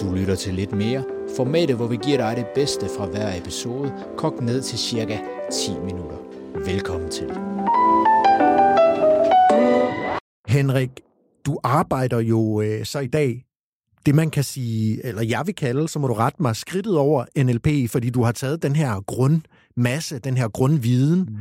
Du lytter til lidt mere. Formatet, hvor vi giver dig det bedste fra hver episode, kogt ned til cirka 10 minutter. Velkommen til. Henrik, du arbejder jo øh, så i dag, det man kan sige, eller jeg vil kalde, så må du rette mig, skridtet over NLP, fordi du har taget den her grundmasse, den her grundviden, mm.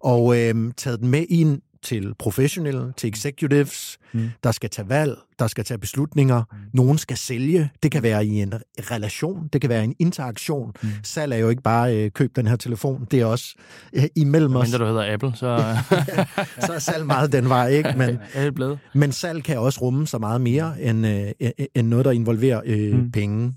og øh, taget den med ind til professionelle, til executives, mm. der skal tage valg, der skal tage beslutninger, mm. nogen skal sælge, det kan være i en relation, det kan være en interaktion. Mm. Salg er jo ikke bare øh, køb den her telefon, det er også øh, imellem os. Mindre du hedder Apple, så... så er salg meget den vej, ikke? Men, men salg kan også rumme så meget mere, end, øh, end noget, der involverer øh, mm. penge.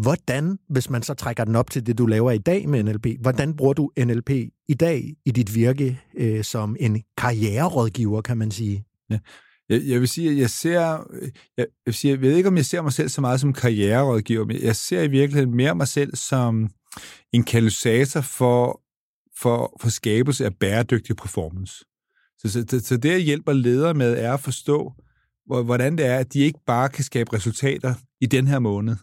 Hvordan, hvis man så trækker den op til det, du laver i dag med NLP, hvordan bruger du NLP i dag i dit virke øh, som en karriererådgiver, kan man sige? Ja. Jeg, jeg vil sige, at jeg ser, jeg, jeg, siger, jeg ved ikke, om jeg ser mig selv så meget som karriererådgiver, men jeg ser i virkeligheden mere mig selv som en katalysator for, for, for skabelse af bæredygtig performance. Så, så, så det, jeg hjælper ledere med, er at forstå, hvordan det er, at de ikke bare kan skabe resultater i den her måned,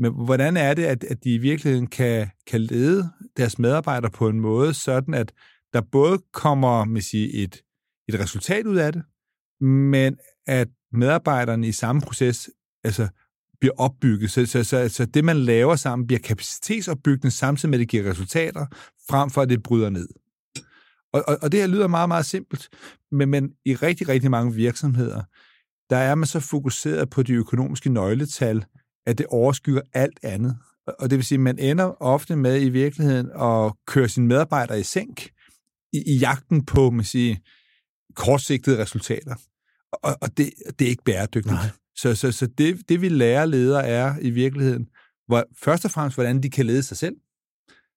men hvordan er det, at, at de i virkeligheden kan, kan lede deres medarbejdere på en måde, sådan at der både kommer med siger, et, et resultat ud af det, men at medarbejderne i samme proces altså, bliver opbygget. Så, så, så, så det, man laver sammen, bliver kapacitetsopbyggende, samtidig med, at det giver resultater, frem for at det bryder ned. Og, og, og det her lyder meget, meget simpelt, men, men i rigtig, rigtig mange virksomheder, der er man så fokuseret på de økonomiske nøgletal, at det overskygger alt andet. Og det vil sige, at man ender ofte med i virkeligheden at køre sine medarbejdere i sænk i, i jagten på man siger, kortsigtede resultater. Og, og det, det er ikke bæredygtigt. Nej. Så, så, så det, det, vi lærer ledere, er i virkeligheden, hvor, først og fremmest, hvordan de kan lede sig selv,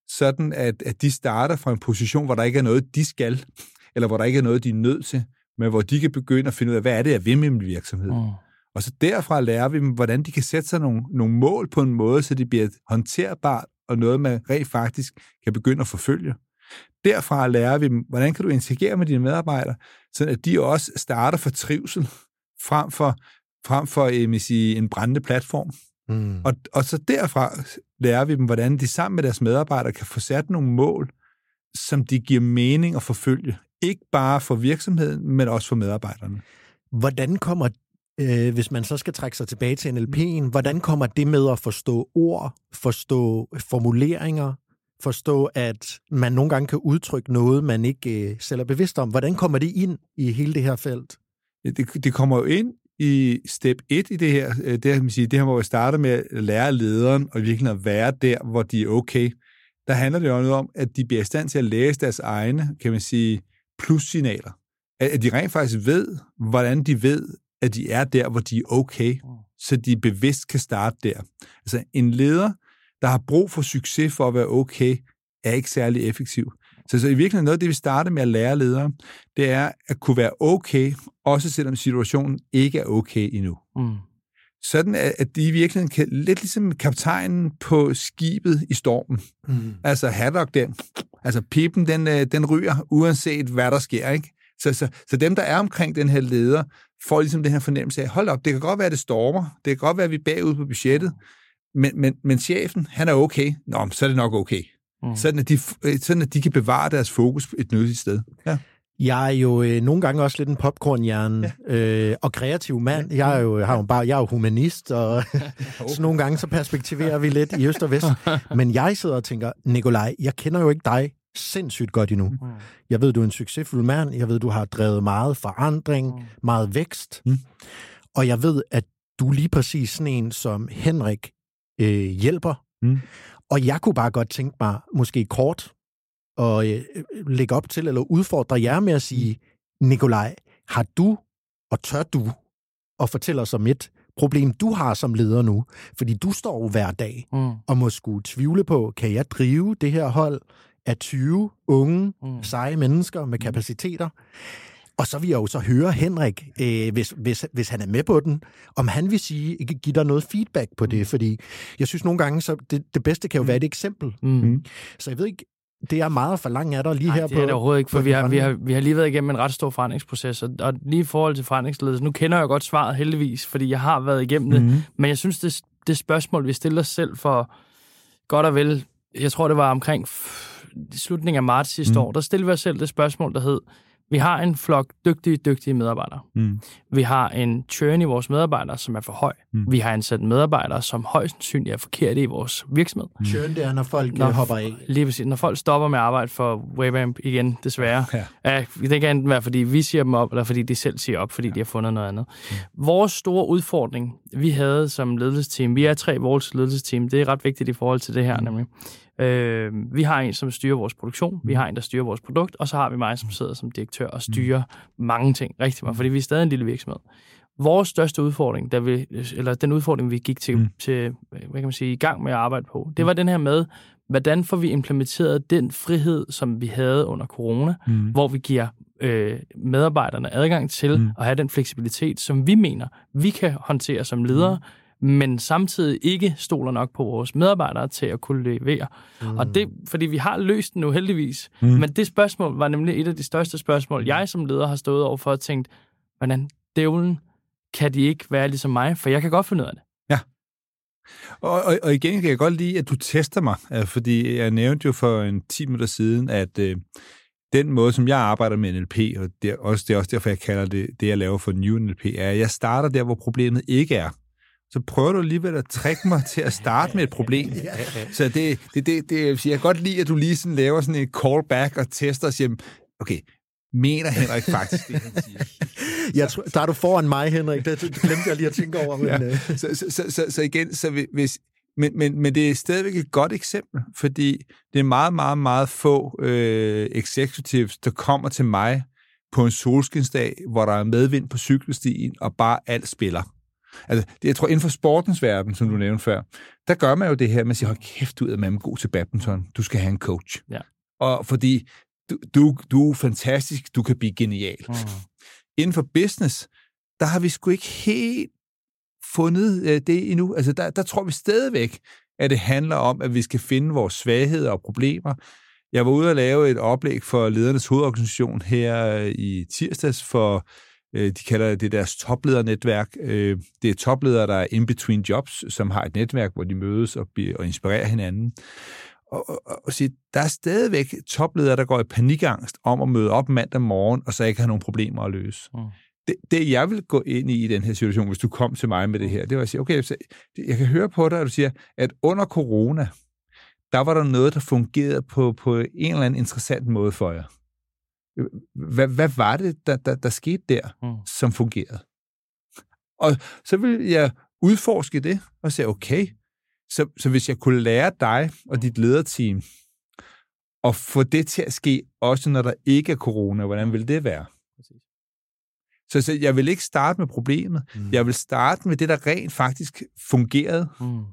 sådan at, at de starter fra en position, hvor der ikke er noget, de skal, eller hvor der ikke er noget, de er nødt til, men hvor de kan begynde at finde ud af, hvad er det, jeg vil med min virksomhed. Mm. Og så derfra lærer vi dem, hvordan de kan sætte sig nogle, nogle mål på en måde, så det bliver håndterbart og noget, man rent faktisk kan begynde at forfølge. Derfra lærer vi dem, hvordan kan du interagere med dine medarbejdere, så at de også starter for trivsel, frem for, frem for jeg sige, en brændende platform. Mm. Og, og så derfra lærer vi dem, hvordan de sammen med deres medarbejdere kan få sat nogle mål, som de giver mening at forfølge. Ikke bare for virksomheden, men også for medarbejderne. Hvordan kommer øh, hvis man så skal trække sig tilbage til NLP'en, hvordan kommer det med at forstå ord, forstå formuleringer, forstå, at man nogle gange kan udtrykke noget, man ikke øh, selv er bevidst om. Hvordan kommer det ind i hele det her felt? Det, det kommer jo ind i step 1 i det her, øh, det, her, sige, det her, hvor vi starter med at lære lederen og virkelig at være der, hvor de er okay. Der handler det jo noget om, at de bliver i stand til at læse deres egne, kan man sige, plussignaler. At de rent faktisk ved, hvordan de ved, at de er der, hvor de er okay, mm. så de bevidst kan starte der. Altså en leder, der har brug for succes for at være okay, er ikke særlig effektiv. Så, så i virkeligheden noget af det, vi starter med at lære ledere, det er at kunne være okay, også selvom situationen ikke er okay endnu. Mm. Sådan at de i virkeligheden kan, lidt ligesom kaptajnen på skibet i stormen. Mm. Altså Haddock den, altså pipen, den, øh, den ryger, uanset hvad der sker, ikke? Så, så, så dem, der er omkring den her leder, får ligesom den her fornemmelse af, hold op, det kan godt være, det stormer, det kan godt være, vi er bagud på budgettet, men, men, men chefen, han er okay. Nå, så er det nok okay. Mm. Sådan, at de, sådan at de kan bevare deres fokus et nyttigt sted. Ja. Jeg er jo øh, nogle gange også lidt en popcornhjerne ja. øh, og kreativ mand. Jeg er jo, har jo bare, jeg er jo humanist, og så nogle gange så perspektiverer vi lidt i øst og vest. Men jeg sidder og tænker, Nikolaj, jeg kender jo ikke dig sindssygt godt endnu. Mm. Jeg ved, du er en succesfuld mand. Jeg ved, du har drevet meget forandring, mm. meget vækst. Mm. Og jeg ved, at du lige præcis sådan en som Henrik øh, hjælper. Mm. Og jeg kunne bare godt tænke mig, måske kort, at øh, lægge op til, eller udfordre jer med at sige, mm. Nikolaj, har du, og tør du, at fortælle os om et problem, du har som leder nu? Fordi du står hver dag mm. og må skulle tvivle på, kan jeg drive det her hold? Af 20 unge, mm. seje mennesker med mm. kapaciteter. Og så vil jeg jo så høre Henrik, øh, hvis, hvis, hvis han er med på den, om han vil sige, give dig noget feedback på det, mm. fordi jeg synes nogle gange, så det, det bedste kan jo mm. være et eksempel. Mm. Så jeg ved ikke, det er meget for langt af dig lige Nej, her det på... det er det overhovedet ikke, for vi har, vi, har, vi har lige været igennem en ret stor forandringsproces, og, og lige i forhold til forandringsledelse, nu kender jeg godt svaret heldigvis, fordi jeg har været igennem mm. det, men jeg synes, det det spørgsmål, vi stillede os selv for godt og vel, jeg tror, det var omkring slutningen af marts sidste mm. år, der stillede vi os selv det spørgsmål, der hed, vi har en flok dygtige, dygtige medarbejdere. Mm. Vi har en churn i vores medarbejdere, som er for høj. Mm. Vi har ansat medarbejdere, som højst sandsynligt er forkerte i vores virksomhed. Mm. Churn, det er, når folk når, hopper af. Lige præcis. Når folk stopper med at arbejde for Webamp igen, desværre. Ja. Ja, det kan enten være, fordi vi siger dem op, eller fordi de selv siger op, fordi ja. de har fundet noget andet. Mm. Vores store udfordring, vi havde som ledelsesteam, vi er tre vores ledelsesteam, det er ret vigtigt i forhold til det her, mm. nemlig. Øh, vi har en, som styrer vores produktion, vi har en, der styrer vores produkt, og så har vi mig, som sidder som direktør og styrer mm. mange ting rigtig meget, fordi vi er stadig en lille virksomhed. Vores største udfordring, da vi, eller den udfordring, vi gik til, mm. til hvad kan man sige, i gang med at arbejde på, det var den her med, hvordan får vi implementeret den frihed, som vi havde under corona, mm. hvor vi giver øh, medarbejderne adgang til mm. at have den fleksibilitet, som vi mener, vi kan håndtere som ledere, mm men samtidig ikke stoler nok på vores medarbejdere til at kunne levere. Mm. Og det, fordi vi har løst den nu heldigvis, mm. men det spørgsmål var nemlig et af de største spørgsmål, jeg som leder har stået over for og tænkt, hvordan dævlen kan de ikke være ligesom mig, for jeg kan godt finde ud af det. Ja. Og, og, og igen kan jeg godt lide, at du tester mig, øh, fordi jeg nævnte jo for en 10 minutter siden, at øh, den måde, som jeg arbejder med NLP, og det er, også, det er også derfor, jeg kalder det, det jeg laver for New NLP, er, at jeg starter der, hvor problemet ikke er så prøver du alligevel at trække mig til at starte med et problem. Så det, det, det, det, jeg kan godt lide, at du lige sådan laver sådan en callback og tester og siger, okay, mener Henrik faktisk det, han siger? Jeg tror, der er du foran mig, Henrik. Det glemte jeg lige at tænke over. Men, ja. Øh. så, så, så, så, så igen, så hvis, men, men, men det er stadigvæk et godt eksempel, fordi det er meget, meget, meget få øh, executives, der kommer til mig på en solskinsdag, hvor der er medvind på cykelstien, og bare alt spiller. Altså, det, jeg tror, inden for sportens verden, som du nævnte før, der gør man jo det her, man siger, hold kæft ud af, man er god til badminton. Du skal have en coach. Ja. Og fordi du, du, du er fantastisk, du kan blive genial. Mm. Inden for business, der har vi sgu ikke helt fundet øh, det endnu. Altså, der, der tror vi stadigvæk, at det handler om, at vi skal finde vores svagheder og problemer. Jeg var ude og lave et oplæg for ledernes hovedorganisation her i tirsdags for Øh, de kalder det deres topledernetværk. Øh, det er topledere, der er in between jobs, som har et netværk, hvor de mødes og, og inspirerer hinanden. Og, og, og sige, der er stadigvæk topledere, der går i panikangst om at møde op mandag morgen, og så ikke have nogen problemer at løse. Mm. Det, det, jeg vil gå ind i i den her situation, hvis du kom til mig med det her, det var at sige, okay, så, jeg kan høre på dig, at du siger, at under corona, der var der noget, der fungerede på, på en eller anden interessant måde for jer. Hvad, hvad var det, der, der, der skete der, mm. som fungerede? Og så vil jeg udforske det og sige, okay, så, så hvis jeg kunne lære dig og dit lederteam at få det til at ske, også når der ikke er corona, hvordan vil det være? Så, så jeg vil ikke starte med problemet. Mm. Jeg vil starte med det, der rent faktisk fungerede. Mm.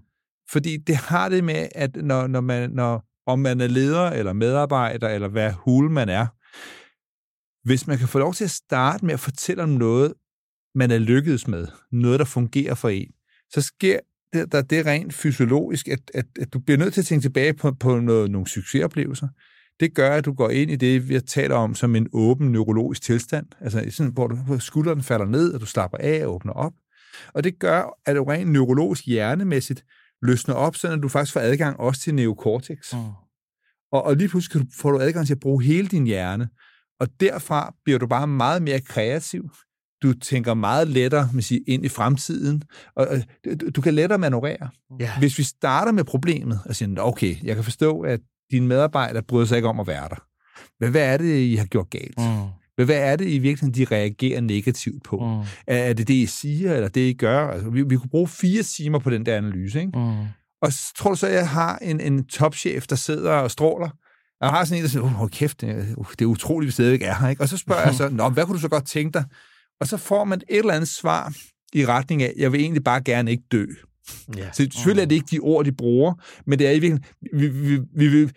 Fordi det har det med, at når, når man, når, om man er leder eller medarbejder, eller hvad hul man er, hvis man kan få lov til at starte med at fortælle om noget, man er lykkedes med, noget, der fungerer for en, så sker det, der det rent fysiologisk, at, at, at du bliver nødt til at tænke tilbage på, på noget, nogle succesoplevelser. Det gør, at du går ind i det, vi taler om som en åben neurologisk tilstand, altså sådan, hvor, du, hvor skulderen falder ned, og du slapper af og åbner op. Og det gør, at du rent neurologisk hjernemæssigt løsner op, så du faktisk får adgang også til neokortex. Mm. Og, og lige pludselig får du adgang til at bruge hele din hjerne. Og derfra bliver du bare meget mere kreativ. Du tænker meget lettere man siger, ind i fremtiden, og du, du kan lettere manøvrere. Ja. Hvis vi starter med problemet og siger, okay, jeg kan forstå, at dine medarbejdere bryder sig ikke om at være der. Men hvad er det, I har gjort galt? Mm. Men hvad er det i virkeligheden, de reagerer negativt på? Mm. Er, er det det, I siger, eller det, I gør? Altså, vi, vi kunne bruge fire timer på den der analyse, ikke? Mm. Og tror du så, at jeg har en, en topchef, der sidder og stråler, jeg har sådan en, der siger, oh, kæft, det uh, det er utroligt, vi stadigvæk er her. Ikke? Og så spørger jeg så, Nå, hvad kunne du så godt tænke dig? Og så får man et eller andet svar i retning af, jeg vil egentlig bare gerne ikke dø. Ja. Så selvfølgelig er det ikke de ord, de bruger, men det er i virkeligheden, vi, vi, vi, vi,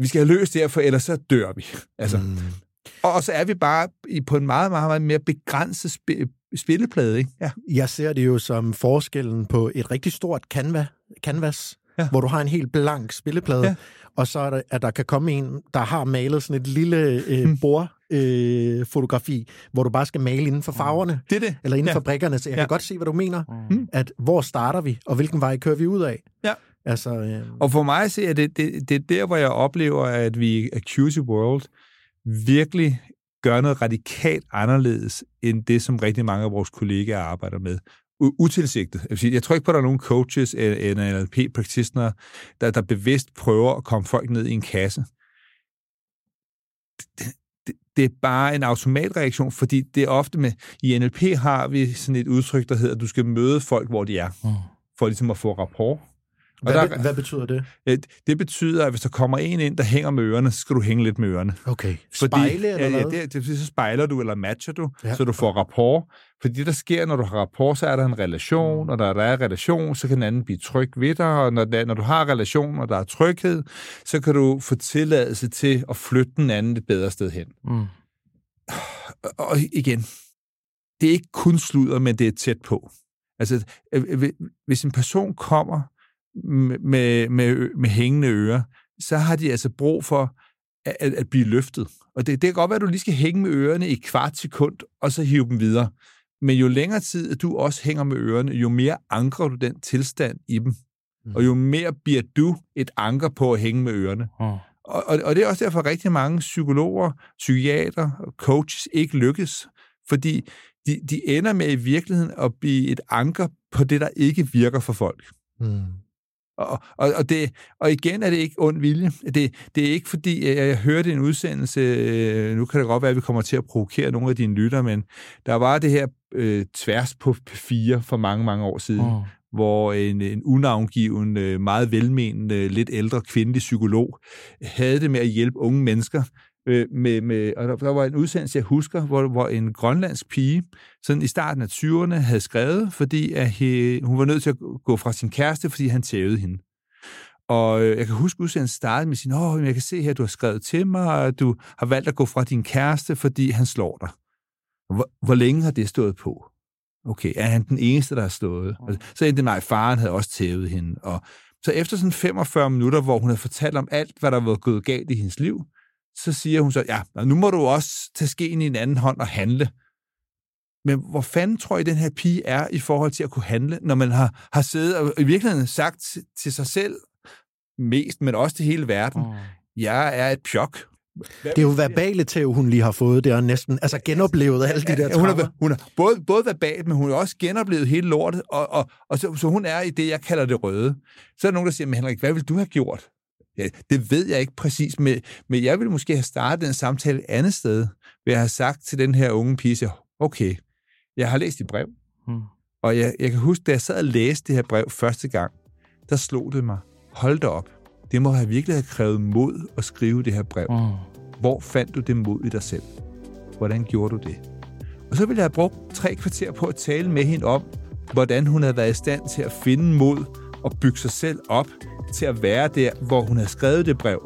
vi skal have løst det her, for ellers så dør vi. Altså. Mm. Og så er vi bare på en meget, meget, meget mere begrænset spilleplade. Ikke? Ja. Jeg ser det jo som forskellen på et rigtig stort canva, canvas, ja. hvor du har en helt blank spilleplade, ja og så er der, at der kan komme en, der har malet sådan et lille øh, mm. bord Photoshop-fotografi, hvor du bare skal male inden for farverne. Det er det. Eller inden Ja. for brikkerne. Så jeg Ja. kan godt se, hvad du mener. Mm. At hvor starter vi, og hvilken vej kører vi ud af? Ja. Altså, øh, Og for mig at se, at det, det, det er der, hvor jeg oplever, at vi i Accusey World virkelig gør noget radikalt anderledes, end det, som rigtig mange af vores kollegaer arbejder med. Utilsigtet. Jeg, sige, jeg tror ikke på, at der er nogen coaches eller NLP practitioner, der, der bevidst prøver at komme folk ned i en kasse. Det, det, det er bare en automatreaktion, fordi det er ofte med, i NLP har vi sådan et udtryk, der hedder, at du skal møde folk, hvor de er, Mm. for ligesom at få rapport. Og hvad, der- hvad betyder det? Øh, Det betyder, at hvis der kommer en ind, der hænger med ørerne, så skal du hænge lidt med ørerne. Okay. Spejle eller ja, ja, hvad? det, det, så spejler du eller matcher du, Ja. ja. så du får rapport. Fordi det, der sker, når du har rapport, så er der en relation, og når der er relation, så kan den anden blive tryg ved dig, og når, der, når du har relation, og der er tryghed, så kan du få tilladelse til at flytte den anden et bedre sted hen. Mm. Og- Og igen, det er ikke kun sludder, men det er tæt på. Altså, øh, øh, hvis en person kommer med, med, med, hængende ører, så har de altså brug for at, at, blive løftet. Og det, det kan godt være, at du lige skal hænge med ørerne i kvart sekund, og så hive dem videre. Men jo længere tid, at du også hænger med ørerne, jo mere ankrer du den tilstand i dem. Mm. Og jo mere bliver du et anker på at hænge med ørerne. Mm. Og, og, og det er også derfor, at rigtig mange psykologer, psykiater og coaches ikke lykkes, fordi de, de ender med i virkeligheden at blive et anker på det, der ikke virker for folk. Mm. Og, og, og, det, og igen er det ikke ond vilje. Det, det er ikke fordi, jeg, jeg hørte en udsendelse, øh, nu kan det godt være, at vi kommer til at provokere nogle af dine lytter, men der var det her øh, tværs på P4 for mange, mange år siden, Mm. hvor en, en unavngiven, øh, meget velmenende, lidt ældre kvindelig psykolog havde det med at hjælpe unge mennesker. Øh, Med, med, og der, der var en udsendelse, jeg husker, hvor, hvor en grønlandsk pige, sådan i starten af 20'erne, havde skrevet, fordi at he, hun var nødt til at gå fra sin kæreste, fordi han tævede hende. Og øh, jeg kan huske, at udsendelsen startede med at sige, Åh, jeg kan se her, at du har skrevet til mig, og du har valgt at gå fra din kæreste, fordi han slår dig. Hvor, hvor længe har det stået på? Okay, er han den eneste, der har slået? Og så endte det at faren havde også tævet hende. Og så efter sådan 45 minutter, hvor hun havde fortalt om alt, hvad der var gået galt i hendes liv, så siger hun så, ja, nu må du også tage skeen i en anden hånd og handle. Men hvor fanden tror I, den her pige er i forhold til at kunne handle, når man har, har siddet og i virkeligheden sagt til- sig selv mest, men også til hele verden, Mm. jeg er et pjok. Det er jo verbale tæv, hun lige har fået. Det er næsten altså genoplevet alle de der Ja, hun traumer. er, hun er både, både verbalt, men hun er også genoplevet hele lortet, og, og, og så, så hun er i det, jeg kalder det røde. Så er der nogen, der siger, men Henrik, hvad vil du have gjort? Ja, det ved jeg ikke præcis, men, men jeg ville måske have startet den samtale et andet sted, ved at have sagt til den her unge pige, okay, jeg har læst dit brev, Mm. og jeg, jeg kan huske, da jeg sad og læste det her brev første gang, der slog det mig, hold da op, det må have virkelig have krævet mod at skrive det her brev. Mm. Hvor fandt du det mod i dig selv? Hvordan gjorde du det? Og så ville jeg have brugt tre kvarter på at tale med hende om, hvordan hun havde været i stand til at finde mod og bygge sig selv op til at være der, hvor hun havde skrevet det brev.